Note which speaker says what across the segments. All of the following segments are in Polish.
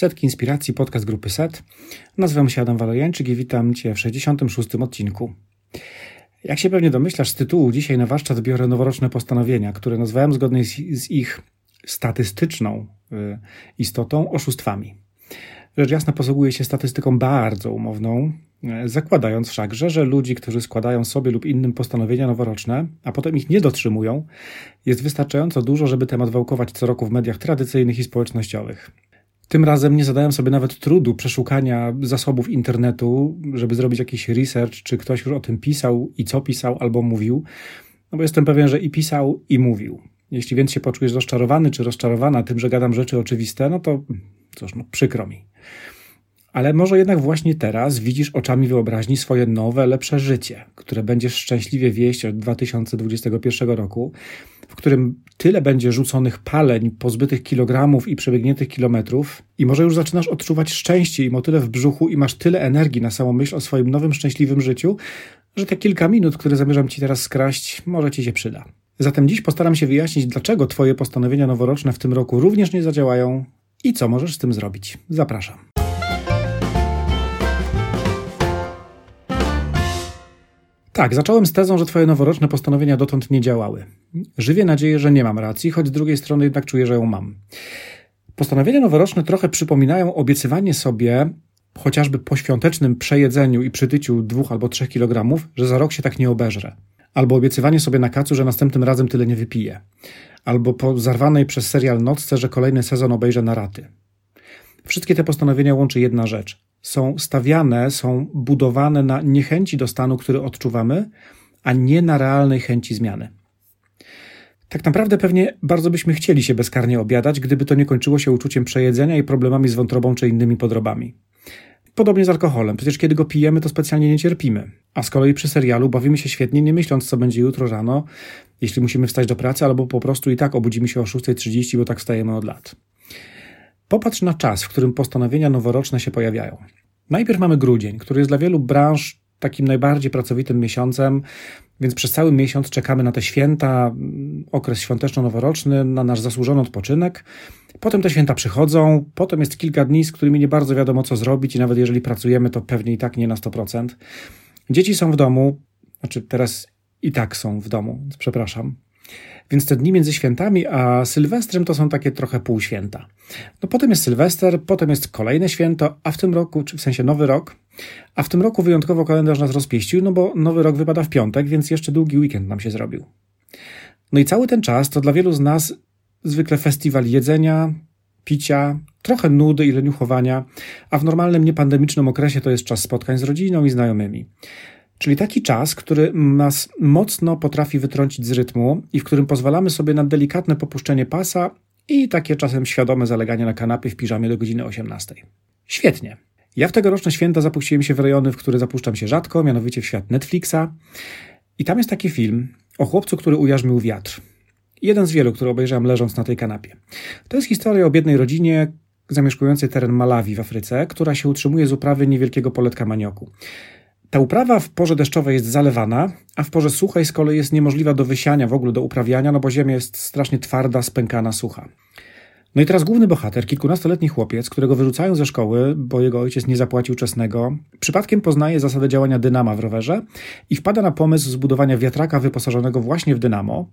Speaker 1: Setki Inspiracji, podcast grupy SET. Nazywam się Adam Walojańczyk i witam Cię w 66. odcinku. Jak się pewnie domyślasz z tytułu, dzisiaj na warsztat biorę noworoczne postanowienia, które nazwałem zgodnie z, z ich statystyczną y, istotą oszustwami. Rzecz jasna posługuje się statystyką bardzo umowną, y, zakładając wszakże, że ludzi, którzy składają sobie lub innym postanowienia noworoczne, a potem ich nie dotrzymują, jest wystarczająco dużo, żeby temat wałkować co roku w mediach tradycyjnych i społecznościowych. Tym razem nie zadałem sobie nawet trudu przeszukania zasobów internetu, żeby zrobić jakiś research, czy ktoś już o tym pisał i co pisał albo mówił, no bo jestem pewien, że i pisał, i mówił. Jeśli więc się poczujesz rozczarowany czy rozczarowana tym, że gadam rzeczy oczywiste, no to cóż, no przykro mi. Ale może jednak właśnie teraz widzisz oczami wyobraźni swoje nowe, lepsze życie, które będziesz szczęśliwie wieść od 2021 roku, w którym tyle będzie rzuconych paleń, pozbytych kilogramów i przebiegniętych kilometrów, i może już zaczynasz odczuwać szczęście i motyle w brzuchu, i masz tyle energii na samą myśl o swoim nowym, szczęśliwym życiu, że te kilka minut, które zamierzam ci teraz skraść, może ci się przyda. Zatem dziś postaram się wyjaśnić, dlaczego Twoje postanowienia noworoczne w tym roku również nie zadziałają i co możesz z tym zrobić. Zapraszam. Tak, zacząłem z tezą, że Twoje noworoczne postanowienia dotąd nie działały. Żywię nadzieję, że nie mam racji, choć z drugiej strony jednak czuję, że ją mam. Postanowienia noworoczne trochę przypominają obiecywanie sobie, chociażby po świątecznym przejedzeniu i przytyciu dwóch albo trzech kilogramów, że za rok się tak nie obeżrę. Albo obiecywanie sobie na kacu, że następnym razem tyle nie wypiję. Albo po zarwanej przez serial nocce, że kolejny sezon obejrzę na raty. Wszystkie te postanowienia łączy jedna rzecz są stawiane, są budowane na niechęci do stanu, który odczuwamy, a nie na realnej chęci zmiany. Tak naprawdę pewnie bardzo byśmy chcieli się bezkarnie obiadać, gdyby to nie kończyło się uczuciem przejedzenia i problemami z wątrobą czy innymi podrobami. Podobnie z alkoholem. Przecież kiedy go pijemy, to specjalnie nie cierpimy. A z kolei przy serialu bawimy się świetnie, nie myśląc, co będzie jutro rano, jeśli musimy wstać do pracy, albo po prostu i tak obudzimy się o 6.30, bo tak wstajemy od lat. Popatrz na czas, w którym postanowienia noworoczne się pojawiają. Najpierw mamy grudzień, który jest dla wielu branż takim najbardziej pracowitym miesiącem, więc przez cały miesiąc czekamy na te święta, mm, okres świąteczno-noworoczny, na nasz zasłużony odpoczynek. Potem te święta przychodzą, potem jest kilka dni, z którymi nie bardzo wiadomo co zrobić i nawet jeżeli pracujemy, to pewnie i tak nie na 100%. Dzieci są w domu, znaczy teraz i tak są w domu, przepraszam. Więc te dni między świętami a Sylwestrem to są takie trochę półświęta. No potem jest Sylwester, potem jest kolejne święto, a w tym roku, czy w sensie nowy rok, a w tym roku wyjątkowo kalendarz nas rozpieścił, no bo nowy rok wypada w piątek, więc jeszcze długi weekend nam się zrobił. No i cały ten czas to dla wielu z nas zwykle festiwal jedzenia, picia, trochę nudy i leniuchowania, a w normalnym, niepandemicznym okresie to jest czas spotkań z rodziną i znajomymi. Czyli taki czas, który nas mocno potrafi wytrącić z rytmu i w którym pozwalamy sobie na delikatne popuszczenie pasa i takie czasem świadome zaleganie na kanapie w piżamie do godziny 18. Świetnie. Ja w tegoroczne święta zapuściłem się w rejony, w które zapuszczam się rzadko, mianowicie w świat Netflixa. I tam jest taki film o chłopcu, który ujarzmił wiatr. Jeden z wielu, który obejrzałem leżąc na tej kanapie. To jest historia o biednej rodzinie zamieszkującej teren Malawi w Afryce, która się utrzymuje z uprawy niewielkiego poletka manioku. Ta uprawa w porze deszczowej jest zalewana, a w porze suchej z kolei jest niemożliwa do wysiania, w ogóle do uprawiania, no bo ziemia jest strasznie twarda, spękana, sucha. No i teraz główny bohater, kilkunastoletni chłopiec, którego wyrzucają ze szkoły, bo jego ojciec nie zapłacił czesnego, przypadkiem poznaje zasadę działania dynama w rowerze i wpada na pomysł zbudowania wiatraka wyposażonego właśnie w dynamo,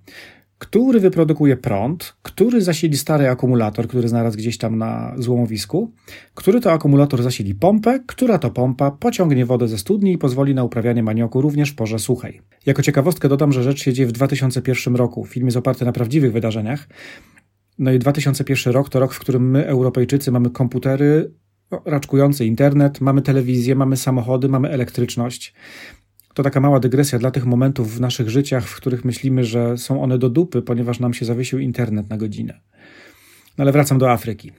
Speaker 1: który wyprodukuje prąd, który zasili stary akumulator, który znalazł gdzieś tam na złomowisku, który to akumulator zasili pompę, która to pompa pociągnie wodę ze studni i pozwoli na uprawianie manioku również w porze suchej. Jako ciekawostkę dodam, że rzecz się dzieje w 2001 roku. Film jest oparty na prawdziwych wydarzeniach. No i 2001 rok to rok, w którym my, Europejczycy, mamy komputery, no, raczkujący internet, mamy telewizję, mamy samochody, mamy elektryczność. To taka mała dygresja dla tych momentów w naszych życiach, w których myślimy, że są one do dupy, ponieważ nam się zawiesił internet na godzinę. No ale wracam do Afryki.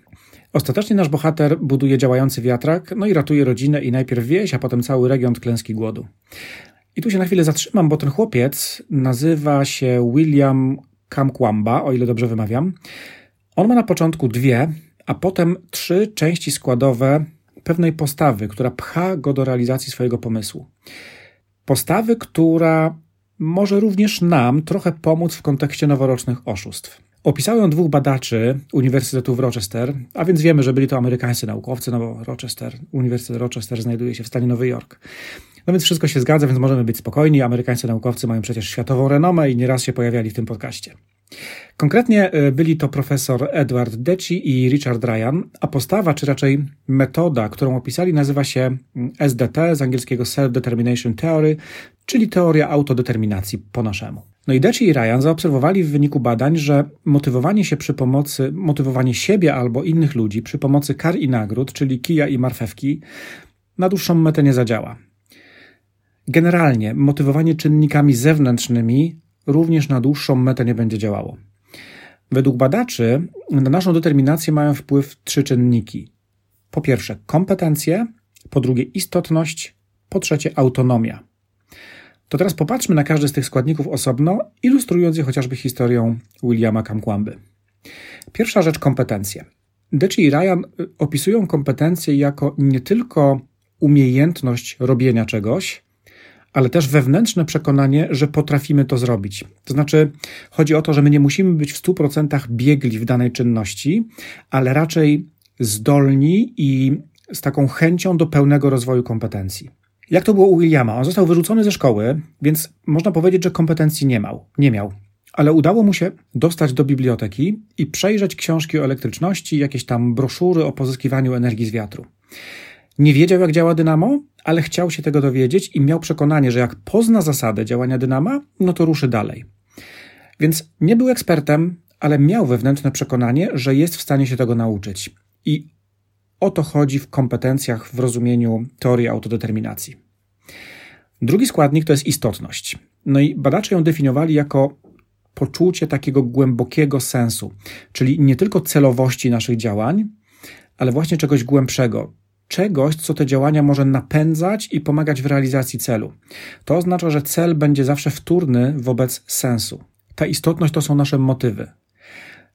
Speaker 1: Ostatecznie nasz bohater buduje działający wiatrak, no i ratuje rodzinę i najpierw wieś, a potem cały region od klęski głodu. I tu się na chwilę zatrzymam, bo ten chłopiec nazywa się William Kamkwamba, o ile dobrze wymawiam. On ma na początku dwie, a potem trzy części składowe pewnej postawy, która pcha go do realizacji swojego pomysłu. Postawy, która może również nam trochę pomóc w kontekście noworocznych oszustw. Opisało ją dwóch badaczy Uniwersytetu w Rochester, a więc wiemy, że byli to amerykańscy naukowcy, no bo Rochester, Uniwersytet Rochester znajduje się w stanie Nowy Jork. No więc wszystko się zgadza, więc możemy być spokojni. Amerykańscy naukowcy mają przecież światową renomę i nieraz się pojawiali w tym podcaście. Konkretnie e, byli to profesor Edward Deci i Richard Ryan, a postawa, czy raczej metoda, którą opisali, nazywa się mm, SDT, z angielskiego Self-Determination Theory, czyli teoria autodeterminacji po naszemu. No i Deci i Ryan zaobserwowali w wyniku badań, że motywowanie się przy pomocy, motywowanie siebie albo innych ludzi przy pomocy kar i nagród, czyli kija i marchewki, na dłuższą metę nie zadziała. Generalnie motywowanie czynnikami zewnętrznymi również na dłuższą metę nie będzie działało. Według badaczy na naszą determinację mają wpływ trzy czynniki. Po pierwsze kompetencje, po drugie istotność, po trzecie autonomia. To teraz popatrzmy na każdy z tych składników osobno, ilustrując je chociażby historią Williama Kamkwamby. Pierwsza rzecz kompetencje. Deci i Ryan y, opisują kompetencje jako nie tylko umiejętność robienia czegoś, ale też wewnętrzne przekonanie, że potrafimy to zrobić. To znaczy, chodzi o to, że my nie musimy być w 100% biegli w danej czynności, ale raczej zdolni i z taką chęcią do pełnego rozwoju kompetencji. Jak to było u Williama? On został wyrzucony ze szkoły, więc można powiedzieć, że kompetencji nie miał. Nie miał. Ale udało mu się dostać do biblioteki i przejrzeć książki o elektryczności, jakieś tam broszury o pozyskiwaniu energii z wiatru. Nie wiedział, jak działa dynamo, ale chciał się tego dowiedzieć i miał przekonanie, że jak pozna zasadę działania dynama, no to ruszy dalej. Więc nie był ekspertem, ale miał wewnętrzne przekonanie, że jest w stanie się tego nauczyć. I o to chodzi w kompetencjach w rozumieniu teorii autodeterminacji. Drugi składnik to jest istotność. No i badacze ją definiowali jako poczucie takiego głębokiego sensu, czyli nie tylko celowości naszych działań, ale właśnie czegoś głębszego, czegoś, co te działania może napędzać i pomagać w realizacji celu. To oznacza, że cel będzie zawsze wtórny wobec sensu. Ta istotność to są nasze motywy.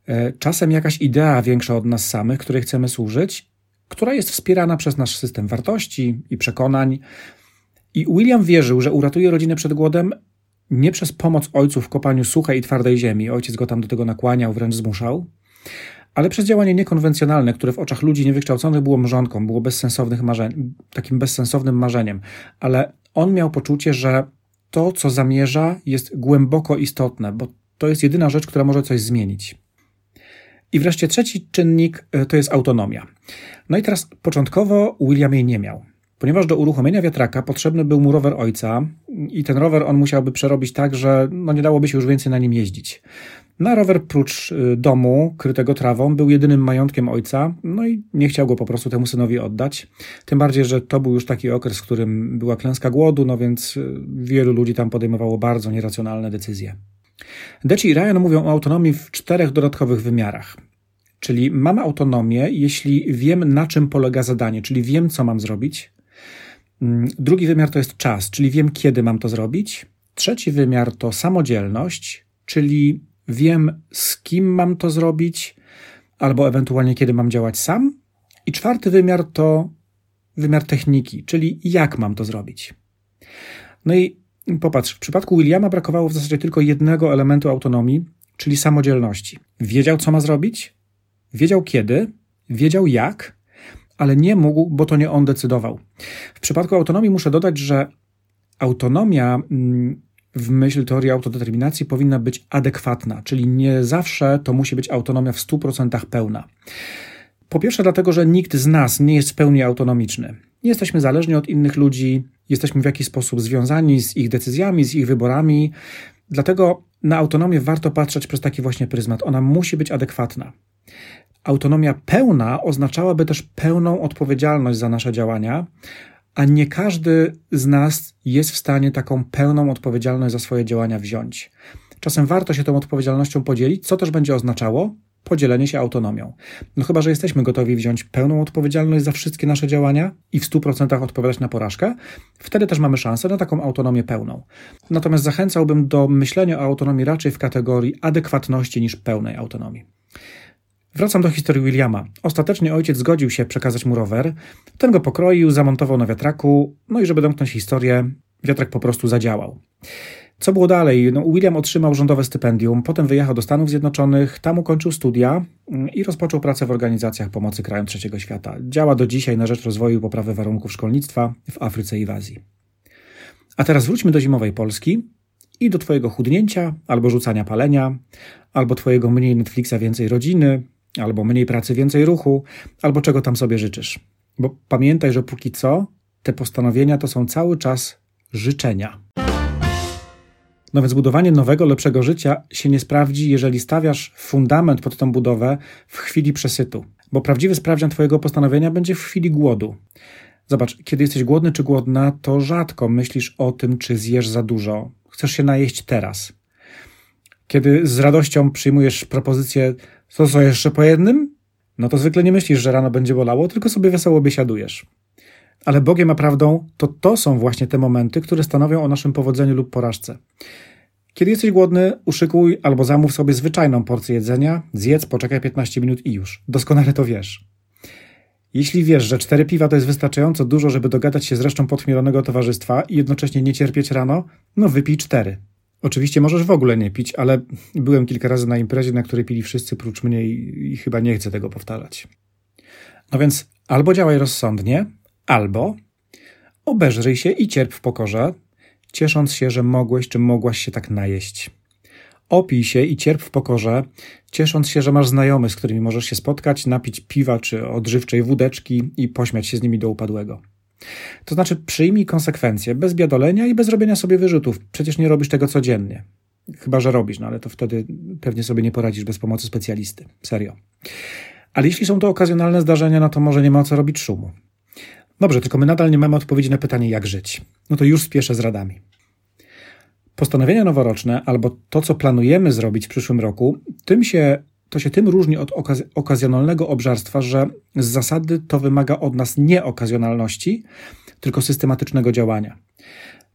Speaker 1: E, czasem jakaś idea większa od nas samych, której chcemy służyć, która jest wspierana przez nasz system wartości i przekonań. I William wierzył, że uratuje rodzinę przed głodem nie przez pomoc ojcu w kopaniu suchej i twardej ziemi, ojciec go tam do tego nakłaniał, wręcz zmuszał, ale przez działanie niekonwencjonalne, które w oczach ludzi niewykształconych było mrzonką, było bezsensownych marzeń, takim bezsensownym marzeniem. Ale on miał poczucie, że to, co zamierza, jest głęboko istotne, bo to jest jedyna rzecz, która może coś zmienić. I wreszcie trzeci czynnik e, to jest autonomia. No i teraz początkowo William jej nie miał. Ponieważ do uruchomienia wiatraka potrzebny był mu rower ojca i ten rower on musiałby przerobić tak, że no nie dałoby się już więcej na nim jeździć. Na rower prócz y, domu, krytego trawą, był jedynym majątkiem ojca, no i nie chciał go po prostu temu synowi oddać. Tym bardziej, że to był już taki okres, w którym była klęska głodu, no więc y, wielu ludzi tam podejmowało bardzo nieracjonalne decyzje. Deci i Ryan mówią o autonomii w czterech dodatkowych wymiarach. Czyli mam autonomię, jeśli wiem, na czym polega zadanie, czyli wiem, co mam zrobić. Mm, drugi wymiar to jest czas, czyli wiem, kiedy mam to zrobić. Trzeci wymiar to samodzielność, czyli wiem, z kim mam to zrobić, albo ewentualnie kiedy mam działać sam. I czwarty wymiar to wymiar techniki, czyli jak mam to zrobić. No i popatrz, w przypadku Williama brakowało w zasadzie tylko jednego elementu autonomii, czyli samodzielności. Wiedział, co ma zrobić, wiedział kiedy, wiedział jak, ale nie mógł, bo to nie on decydował. W przypadku autonomii muszę dodać, że autonomia mm, w myśl teorii autodeterminacji powinna być adekwatna, czyli nie zawsze to musi być autonomia w 100% pełna. Po pierwsze, dlatego, że nikt z nas nie jest w pełni autonomiczny. Nie jesteśmy zależni od innych ludzi, jesteśmy w jakiś sposób związani z ich decyzjami, z ich wyborami. Dlatego na autonomię warto patrzeć przez taki właśnie pryzmat. Ona musi być adekwatna. Autonomia pełna oznaczałaby też pełną odpowiedzialność za nasze działania, a nie każdy z nas jest w stanie taką pełną odpowiedzialność za swoje działania wziąć. Czasem warto się tą odpowiedzialnością podzielić, co też będzie oznaczało podzielenie się autonomią. No chyba, że jesteśmy gotowi wziąć pełną odpowiedzialność za wszystkie nasze działania i w 100% odpowiadać na porażkę, wtedy też mamy szansę na taką autonomię pełną. Natomiast zachęcałbym do myślenia o autonomii raczej w kategorii adekwatności niż pełnej autonomii. Wracam do historii Williama. Ostatecznie ojciec zgodził się przekazać mu rower. Ten go pokroił, zamontował na wiatraku, no i żeby domknąć historię, wiatrak po prostu zadziałał. Co było dalej? No, William otrzymał rządowe stypendium, potem wyjechał do Stanów Zjednoczonych, tam ukończył studia mm, i rozpoczął pracę w organizacjach pomocy krajom trzeciego świata. Działa do dzisiaj na rzecz rozwoju i poprawy warunków szkolnictwa w Afryce i w Azji. A teraz wróćmy do zimowej Polski i do Twojego chudnięcia, albo rzucania palenia, albo Twojego mniej Netflixa, więcej rodziny, albo mniej pracy, więcej ruchu, albo czego tam sobie życzysz. Bo pamiętaj, że póki co te postanowienia to są cały czas życzenia. No więc budowanie nowego, lepszego życia się nie sprawdzi, jeżeli stawiasz fundament pod tą budowę w chwili przesytu. Bo prawdziwy sprawdzian Twojego postanowienia będzie w chwili głodu. Zobacz, kiedy jesteś głodny czy głodna, to rzadko myślisz o tym, czy zjesz za dużo. Chcesz się najeść teraz. Kiedy z radością przyjmujesz propozycję, co co jeszcze po jednym? No to zwykle nie myślisz, że rano będzie bolało, tylko sobie wesoło biesiadujesz. Ale Bogiem a prawdą to to są właśnie te momenty, które stanowią o naszym powodzeniu lub porażce. Kiedy jesteś głodny, uszykuj albo zamów sobie zwyczajną porcję jedzenia, zjedz, poczekaj 15 minut i już. Doskonale to wiesz. Jeśli wiesz, że cztery piwa to jest wystarczająco dużo, żeby dogadać się z resztą podchmielonego towarzystwa i jednocześnie nie cierpieć rano, no wypij cztery. Oczywiście możesz w ogóle nie pić, ale byłem kilka razy na imprezie, na której pili wszyscy prócz mnie i, i chyba nie chcę tego powtarzać. No więc albo działaj rozsądnie, albo obeżryj się i cierp w pokorze, ciesząc się, że mogłeś czy mogłaś się tak najeść. Opij się i cierp w pokorze, ciesząc się, że masz znajomych, z którymi możesz się spotkać, napić piwa czy odżywczej wódeczki i pośmiać się z nimi do upadłego. To znaczy przyjmij konsekwencje, bez biadolenia i bez robienia sobie wyrzutów. Przecież nie robisz tego codziennie. Chyba, że robisz, no ale to wtedy pewnie sobie nie poradzisz bez pomocy specjalisty. Serio. Ale jeśli są to okazjonalne zdarzenia, no to może nie ma co robić szumu. Dobrze, tylko my nadal nie mamy odpowiedzi na pytanie, jak żyć. No to już spieszę z radami. Postanowienia noworoczne albo to, co planujemy zrobić w przyszłym roku, tym się, to się tym różni od okaz okazjonalnego obżarstwa, że z zasady to wymaga od nas nie okazjonalności, tylko systematycznego działania.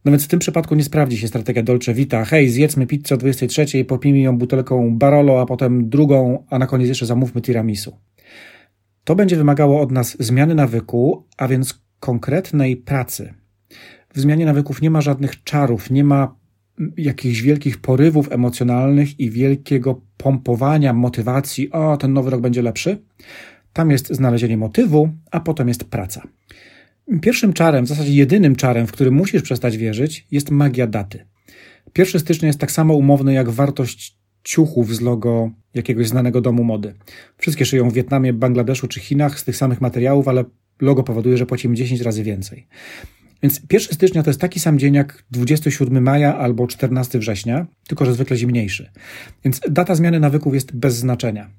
Speaker 1: No więc w tym przypadku nie sprawdzi się strategia Dolce Vita. Hej, zjedzmy pizzę o 23, popijmy ją butelką Barolo, a potem drugą, a na koniec jeszcze zamówmy tiramisu. To będzie wymagało od nas zmiany nawyku, a więc konkretnej pracy. W zmianie nawyków nie ma żadnych czarów, nie ma jakichś wielkich porywów emocjonalnych i wielkiego pompowania motywacji, o, ten nowy rok będzie lepszy. Tam jest znalezienie motywu, a potem jest praca. Pierwszym czarem, w zasadzie jedynym czarem, w który musisz przestać wierzyć, jest magia daty. 1 stycznia jest tak samo umowny jak wartość ciuchów z logo jakiegoś znanego domu mody. Wszystkie szyją w Wietnamie, Bangladeszu czy Chinach z tych samych materiałów, ale logo powoduje, że płacimy 10 razy więcej. Więc 1 stycznia to jest taki sam dzień jak 27 maja albo 14 września, tylko że zwykle zimniejszy. Więc data zmiany nawyków jest bez znaczenia.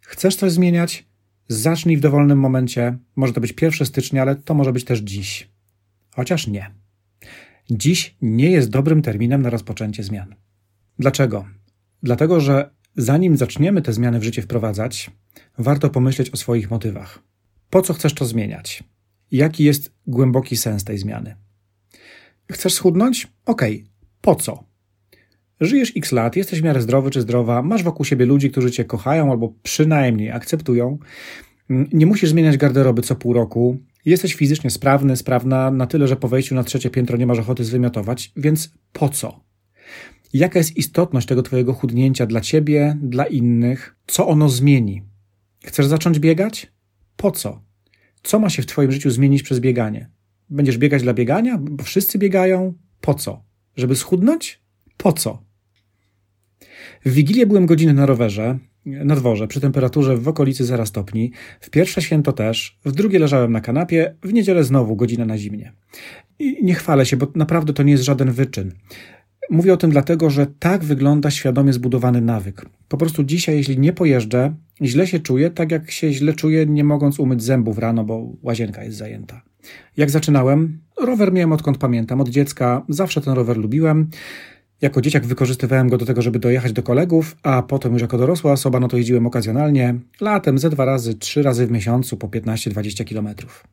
Speaker 1: Chcesz coś zmieniać? Zacznij w dowolnym momencie. Może to być 1 stycznia, ale to może być też dziś. Chociaż nie. Dziś nie jest dobrym terminem na rozpoczęcie zmian. Dlaczego? Dlatego, że zanim zaczniemy te zmiany w życie wprowadzać, warto pomyśleć o swoich motywach. Po co chcesz to zmieniać? Jaki jest głęboki sens tej zmiany? Chcesz schudnąć? Okej. Po co? Żyjesz x lat, jesteś w miarę zdrowy czy zdrowa, masz wokół siebie ludzi, którzy cię kochają albo przynajmniej akceptują. Nie musisz zmieniać garderoby co pół roku. Jesteś fizycznie sprawny, sprawna na tyle, że po wejściu na trzecie piętro nie masz ochoty zwymiotować, więc po co? Jaka jest istotność tego Twojego chudnięcia dla Ciebie, dla innych? Co ono zmieni? Chcesz zacząć biegać? Po co? Co ma się w Twoim życiu zmienić przez bieganie? Będziesz biegać dla biegania? Bo wszyscy biegają? Po co? Żeby schudnąć? Po co? W Wigilię byłem godzinę na rowerze, na dworze, przy temperaturze w okolicy 0 stopni. W pierwsze święto też, w drugie leżałem na kanapie, w niedzielę znowu godzinę na zimnie. I nie chwalę się, bo naprawdę to nie jest żaden wyczyn. Mówię o tym dlatego, że tak wygląda świadomie zbudowany nawyk. Po prostu dzisiaj, jeśli nie pojeżdżę, źle się czuję, tak jak się źle czuję, nie mogąc umyć zębów rano, bo łazienka jest zajęta. Jak zaczynałem, rower miałem odkąd pamiętam, od dziecka, zawsze ten rower lubiłem. Jako dzieciak wykorzystywałem go do tego, żeby dojechać do kolegów, a potem już jako dorosła osoba, no to jeździłem okazjonalnie, latem ze dwa razy, trzy razy w miesiącu po 15-20 kilometrów.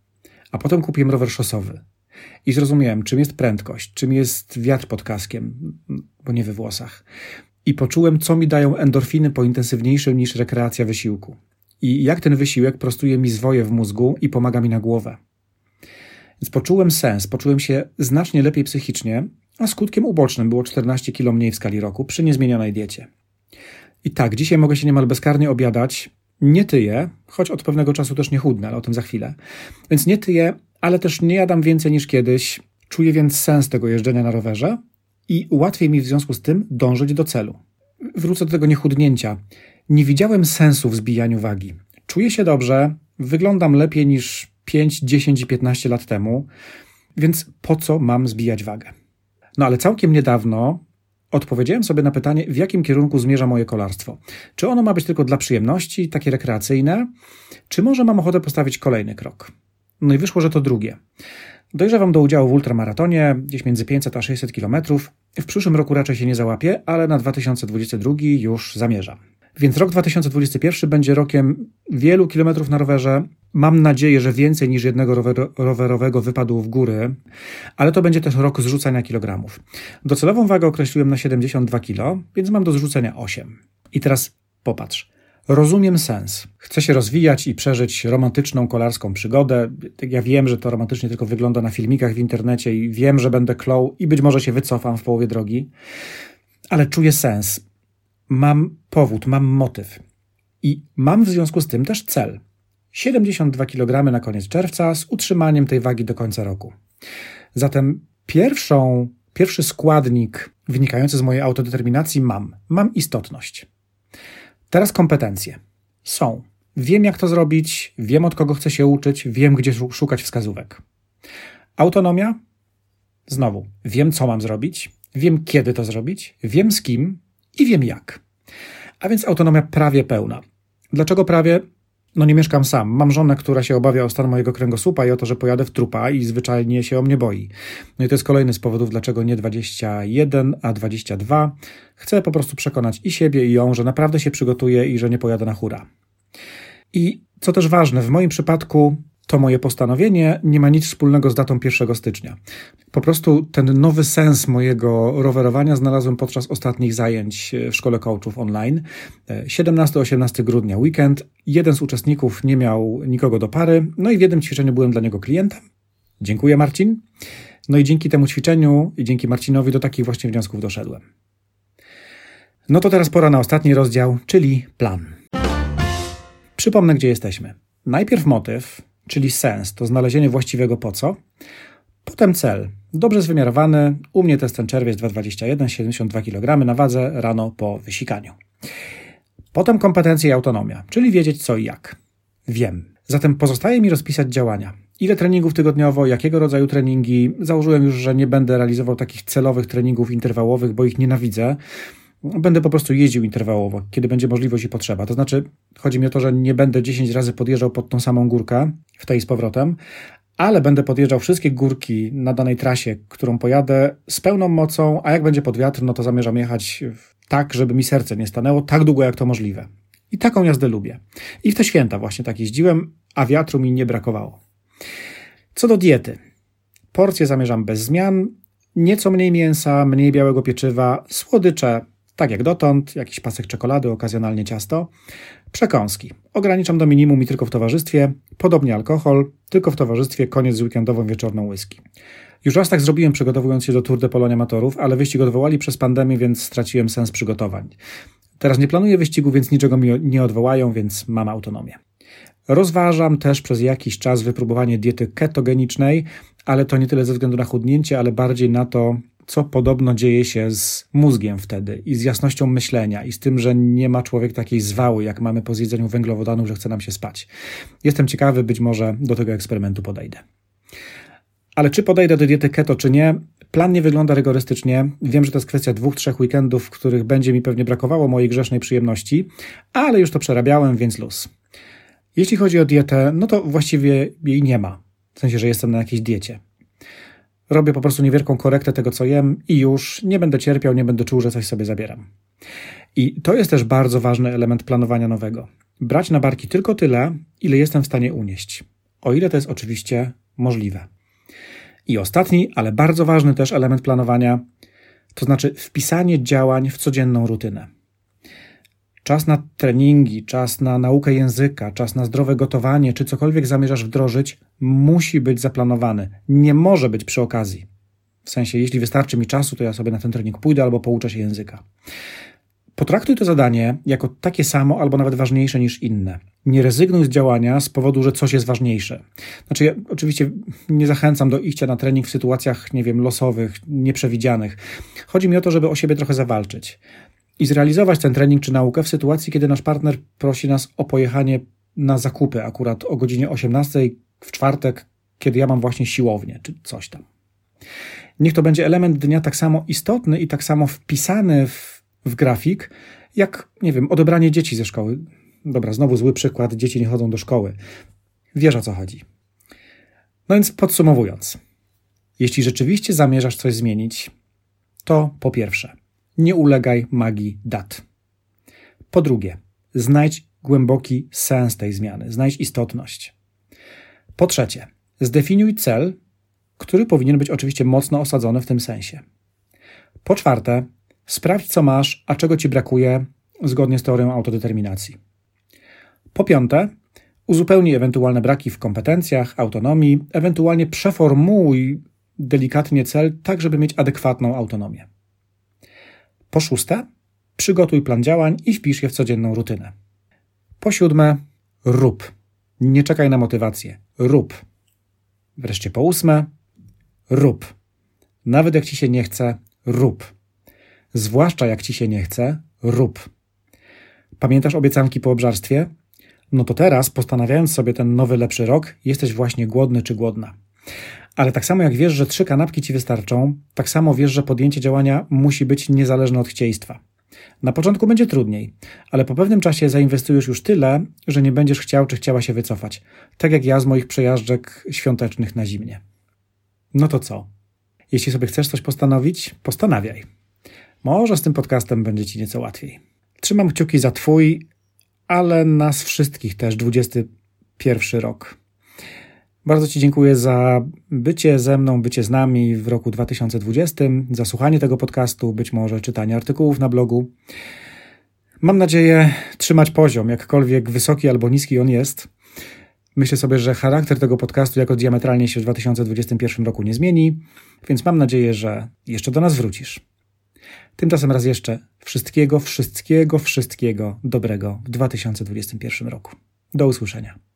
Speaker 1: A potem kupiłem rower szosowy. I zrozumiałem, czym jest prędkość, czym jest wiatr pod kaskiem, bo nie we włosach. I poczułem, co mi dają endorfiny po intensywniejszym niż rekreacja wysiłku. I jak ten wysiłek prostuje mi zwoje w mózgu i pomaga mi na głowę. Więc poczułem sens, poczułem się znacznie lepiej psychicznie, a skutkiem ubocznym było 14 kg mniej w skali roku przy niezmienionej diecie. I tak, dzisiaj mogę się niemal bezkarnie obiadać, nie tyję, choć od pewnego czasu też nie chudnę, ale o tym za chwilę. Więc nie tyję, ale też nie jadam więcej niż kiedyś. Czuję więc sens tego jeżdżenia na rowerze i łatwiej mi w związku z tym dążyć do celu. Wrócę do tego niechudnięcia. Nie widziałem sensu w zbijaniu wagi. Czuję się dobrze, wyglądam lepiej niż 5, 10 i 15 lat temu, więc po co mam zbijać wagę? No ale całkiem niedawno odpowiedziałem sobie na pytanie, w jakim kierunku zmierza moje kolarstwo. Czy ono ma być tylko dla przyjemności, takie rekreacyjne, czy może mam ochotę postawić kolejny krok? No i wyszło, że to drugie. Dojrzewam do udziału w ultramaratonie, gdzieś między 500 a 600 km. W przyszłym roku raczej się nie załapię, ale na 2022 już zamierzam. Więc rok 2021 będzie rokiem wielu kilometrów na rowerze. Mam nadzieję, że więcej niż jednego rowerowego wypadł w góry, ale to będzie też rok zrzucania kilogramów. Docelową wagę określiłem na 72 kg, więc mam do zrzucenia 8. I teraz popatrz. Rozumiem sens. Chcę się rozwijać i przeżyć romantyczną kolarską przygodę. Ja wiem, że to romantycznie tylko wygląda na filmikach w internecie i wiem, że będę klął i być może się wycofam w połowie drogi, ale czuję sens mam powód, mam motyw. I mam w związku z tym też cel. 72 kg na koniec czerwca z utrzymaniem tej wagi do końca roku. Zatem pierwszą, pierwszy składnik wynikający z mojej autodeterminacji mam. Mam istotność. Teraz kompetencje. Są. Wiem, jak to zrobić, wiem, od kogo chcę się uczyć, wiem, gdzie szukać wskazówek. Autonomia? Znowu, wiem, co mam zrobić, wiem, kiedy to zrobić, wiem z kim, i wiem jak. A więc autonomia prawie pełna. Dlaczego prawie? No nie mieszkam sam. Mam żonę, która się obawia o stan mojego kręgosłupa i o to, że pojadę w trupa i zwyczajnie się o mnie boi. No i to jest kolejny z powodów, dlaczego nie 21, a 22. Chcę po prostu przekonać i siebie, i ją, że naprawdę się przygotuję i że nie pojadę na hura. I co też ważne, w moim przypadku to moje postanowienie nie ma nic wspólnego z datą 1 stycznia. Po prostu ten nowy sens mojego rowerowania znalazłem podczas ostatnich zajęć w szkole coachów online. 17-18 grudnia, weekend. Jeden z uczestników nie miał nikogo do pary, no i w jednym ćwiczeniu byłem dla niego klientem. Dziękuję, Marcin. No i dzięki temu ćwiczeniu i dzięki Marcinowi do takich właśnie wniosków doszedłem. No to teraz pora na ostatni rozdział, czyli plan. Przypomnę, gdzie jesteśmy. Najpierw motyw, czyli sens, to znalezienie właściwego po co. Potem cel, dobrze zwymiarowany, u mnie to jest ten czerwiec 2,21, 72 kg na wadze rano po wysikaniu. Potem kompetencje i autonomia, czyli wiedzieć co i jak. Wiem. Zatem pozostaje mi rozpisać działania. Ile treningów tygodniowo, jakiego rodzaju treningi. Założyłem już, że nie będę realizował takich celowych treningów interwałowych, bo ich nienawidzę. Będę po prostu jeździł interwałowo, kiedy będzie możliwość i potrzeba. To znaczy, chodzi mi o to, że nie będę 10 razy podjeżdżał pod tą samą górkę, w tej z powrotem, ale będę podjeżdżał wszystkie górki na danej trasie, którą pojadę z pełną mocą, a jak będzie pod wiatr, no to zamierzam jechać tak, żeby mi serce nie stanęło, tak długo jak to możliwe. I taką jazdę lubię. I w te święta właśnie tak jeździłem, a wiatru mi nie brakowało. Co do diety. Porcje zamierzam bez zmian, nieco mniej mięsa, mniej białego pieczywa, słodycze, tak jak dotąd, jakiś pasek czekolady, okazjonalnie ciasto. Przekąski. Ograniczam do minimum i tylko w towarzystwie. Podobnie alkohol, tylko w towarzystwie, koniec z weekendową wieczorną whisky. Już raz tak zrobiłem przygotowując się do Tour de Polonia Amatorów, ale wyścig odwołali przez pandemię, więc straciłem sens przygotowań. Teraz nie planuję wyścigu, więc niczego mi nie odwołają, więc mam autonomię. Rozważam też przez jakiś czas wypróbowanie diety ketogenicznej, ale to nie tyle ze względu na chudnięcie, ale bardziej na to, co podobno dzieje się z mózgiem wtedy i z jasnością myślenia i z tym, że nie ma człowiek takiej zwały, jak mamy po zjedzeniu węglowodanów, że chce nam się spać. Jestem ciekawy, być może do tego eksperymentu podejdę. Ale czy podejdę do diety keto, czy nie, plan nie wygląda rygorystycznie. Wiem, że to jest kwestia dwóch, trzech weekendów, w których będzie mi pewnie brakowało mojej grzesznej przyjemności, ale już to przerabiałem, więc luz. Jeśli chodzi o dietę, no to właściwie jej nie ma. W sensie, że jestem na jakiejś diecie. Robię po prostu niewielką korektę tego, co jem i już nie będę cierpiał, nie będę czuł, że coś sobie zabieram. I to jest też bardzo ważny element planowania nowego. Brać na barki tylko tyle, ile jestem w stanie unieść. O ile to jest oczywiście możliwe. I ostatni, ale bardzo ważny też element planowania, to znaczy wpisanie działań w codzienną rutynę. Czas na treningi, czas na naukę języka, czas na zdrowe gotowanie, czy cokolwiek zamierzasz wdrożyć, musi być zaplanowany. Nie może być przy okazji. W sensie, jeśli wystarczy mi czasu, to ja sobie na ten trening pójdę albo pouczę się języka. Potraktuj to zadanie jako takie samo albo nawet ważniejsze niż inne. Nie rezygnuj z działania z powodu, że coś jest ważniejsze. Znaczy, ja oczywiście nie zachęcam do iścia na trening w sytuacjach, nie wiem, losowych, nieprzewidzianych. Chodzi mi o to, żeby o siebie trochę zawalczyć i zrealizować ten trening czy naukę w sytuacji, kiedy nasz partner prosi nas o pojechanie na zakupy, akurat o godzinie 18 w czwartek, kiedy ja mam właśnie siłownię czy coś tam. Niech to będzie element dnia tak samo istotny i tak samo wpisany w, w grafik, jak, nie wiem, odebranie dzieci ze szkoły. Dobra, znowu zły przykład, dzieci nie chodzą do szkoły. Wiesz o co chodzi. No więc podsumowując, jeśli rzeczywiście zamierzasz coś zmienić, to po pierwsze, nie ulegaj magii dat. Po drugie, znajdź głęboki sens tej zmiany, znajdź istotność. Po trzecie, zdefiniuj cel, który powinien być oczywiście mocno osadzony w tym sensie. Po czwarte, sprawdź, co masz, a czego ci brakuje zgodnie z teorią autodeterminacji. Po piąte, uzupełnij ewentualne braki w kompetencjach, autonomii, ewentualnie przeformułuj delikatnie cel, tak żeby mieć adekwatną autonomię. Po szóste, przygotuj plan działań i wpisz je w codzienną rutynę. Po siódme, rób. Nie czekaj na motywację. Rób. Wreszcie po ósme, rób. Nawet jak ci się nie chce, rób. Zwłaszcza jak ci się nie chce, rób. Pamiętasz obiecanki po obżarstwie? No to teraz, postanawiając sobie ten nowy, lepszy rok, jesteś właśnie głodny czy głodna. Ale tak samo jak wiesz, że trzy kanapki ci wystarczą, tak samo wiesz, że podjęcie działania musi być niezależne od chcieństwa. Na początku będzie trudniej, ale po pewnym czasie zainwestujesz już tyle, że nie będziesz chciał czy chciała się wycofać. Tak jak ja z moich przejażdżek świątecznych na zimnie. No to co? Jeśli sobie chcesz coś postanowić, postanawiaj. Może z tym podcastem będzie ci nieco łatwiej. Trzymam kciuki za Twój, ale nas wszystkich też 21 rok. Bardzo Ci dziękuję za bycie ze mną, bycie z nami w roku 2020, za słuchanie tego podcastu, być może czytanie artykułów na blogu. Mam nadzieję trzymać poziom, jakkolwiek wysoki albo niski on jest. Myślę sobie, że charakter tego podcastu jako diametralnie się w 2021 roku nie zmieni, więc mam nadzieję, że jeszcze do nas wrócisz. Tymczasem raz jeszcze wszystkiego, wszystkiego, wszystkiego dobrego w 2021 roku. Do usłyszenia.